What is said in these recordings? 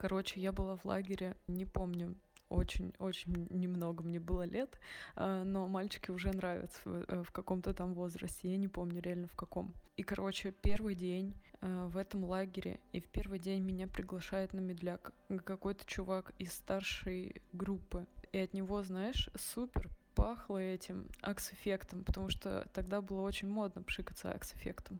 Короче, я была в лагере, не помню, очень-очень немного мне было лет, а, но мальчики уже нравятся в, э, в каком-то там возрасте, я не помню реально в каком. И, короче, первый день э, в этом лагере, и в первый день меня приглашает на медляк какой-то чувак из старшей группы, и от него, знаешь, супер пахло этим акс-эффектом, потому что тогда было очень модно пшикаться акс-эффектом.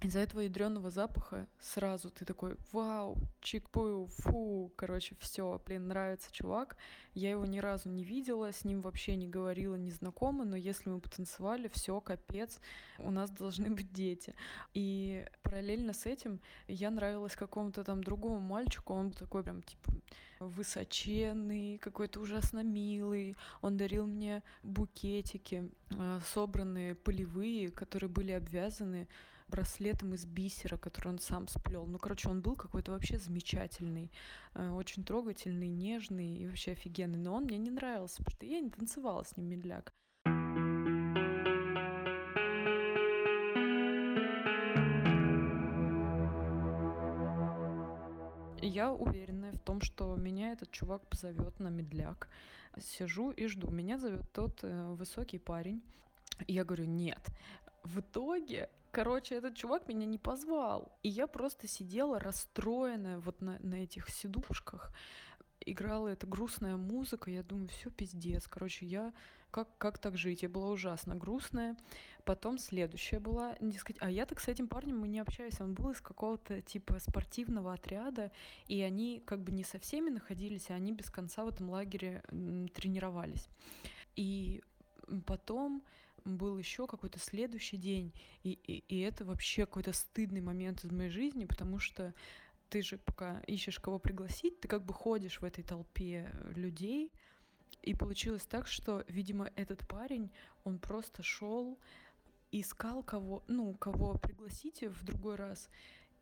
Из-за этого ядреного запаха сразу ты такой, вау, чик-пу, фу, короче, все, блин, нравится чувак. Я его ни разу не видела, с ним вообще не говорила, не знакома, но если мы потанцевали, все, капец, у нас должны быть дети. И параллельно с этим я нравилась какому-то там другому мальчику, он был такой прям, типа, высоченный, какой-то ужасно милый. Он дарил мне букетики, э, собранные полевые, которые были обвязаны браслетом из бисера, который он сам сплел. Ну, короче, он был какой-то вообще замечательный, э, очень трогательный, нежный и вообще офигенный. Но он мне не нравился, потому что я не танцевала с ним медляк. Я уверена в том, что меня этот чувак позовет на медляк. Сижу и жду. Меня зовет тот э, высокий парень. Я говорю, нет. В итоге Короче, этот чувак меня не позвал. И я просто сидела расстроенная вот на, на этих сидушках. Играла эта грустная музыка, я думаю, все пиздец. Короче, я как, как так жить? Я была ужасно грустная. Потом следующая была, дескать, а я так с этим парнем мы не общались. Он был из какого-то типа спортивного отряда, и они как бы не со всеми находились, а они без конца в этом лагере тренировались. И потом был еще какой-то следующий день, и, и, и это вообще какой-то стыдный момент из моей жизни, потому что ты же пока ищешь кого пригласить, ты как бы ходишь в этой толпе людей, и получилось так, что, видимо, этот парень, он просто шел, искал кого, ну, кого пригласить в другой раз,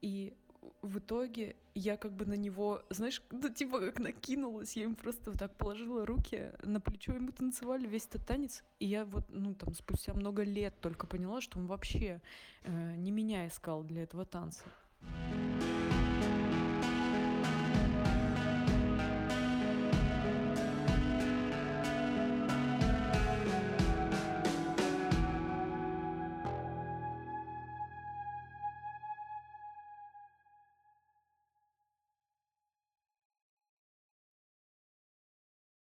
и в итоге я как бы на него, знаешь, ну типа как накинулась, я им просто вот так положила руки на плечо, и мы танцевали весь этот танец, и я вот, ну там, спустя много лет только поняла, что он вообще э, не меня искал для этого танца.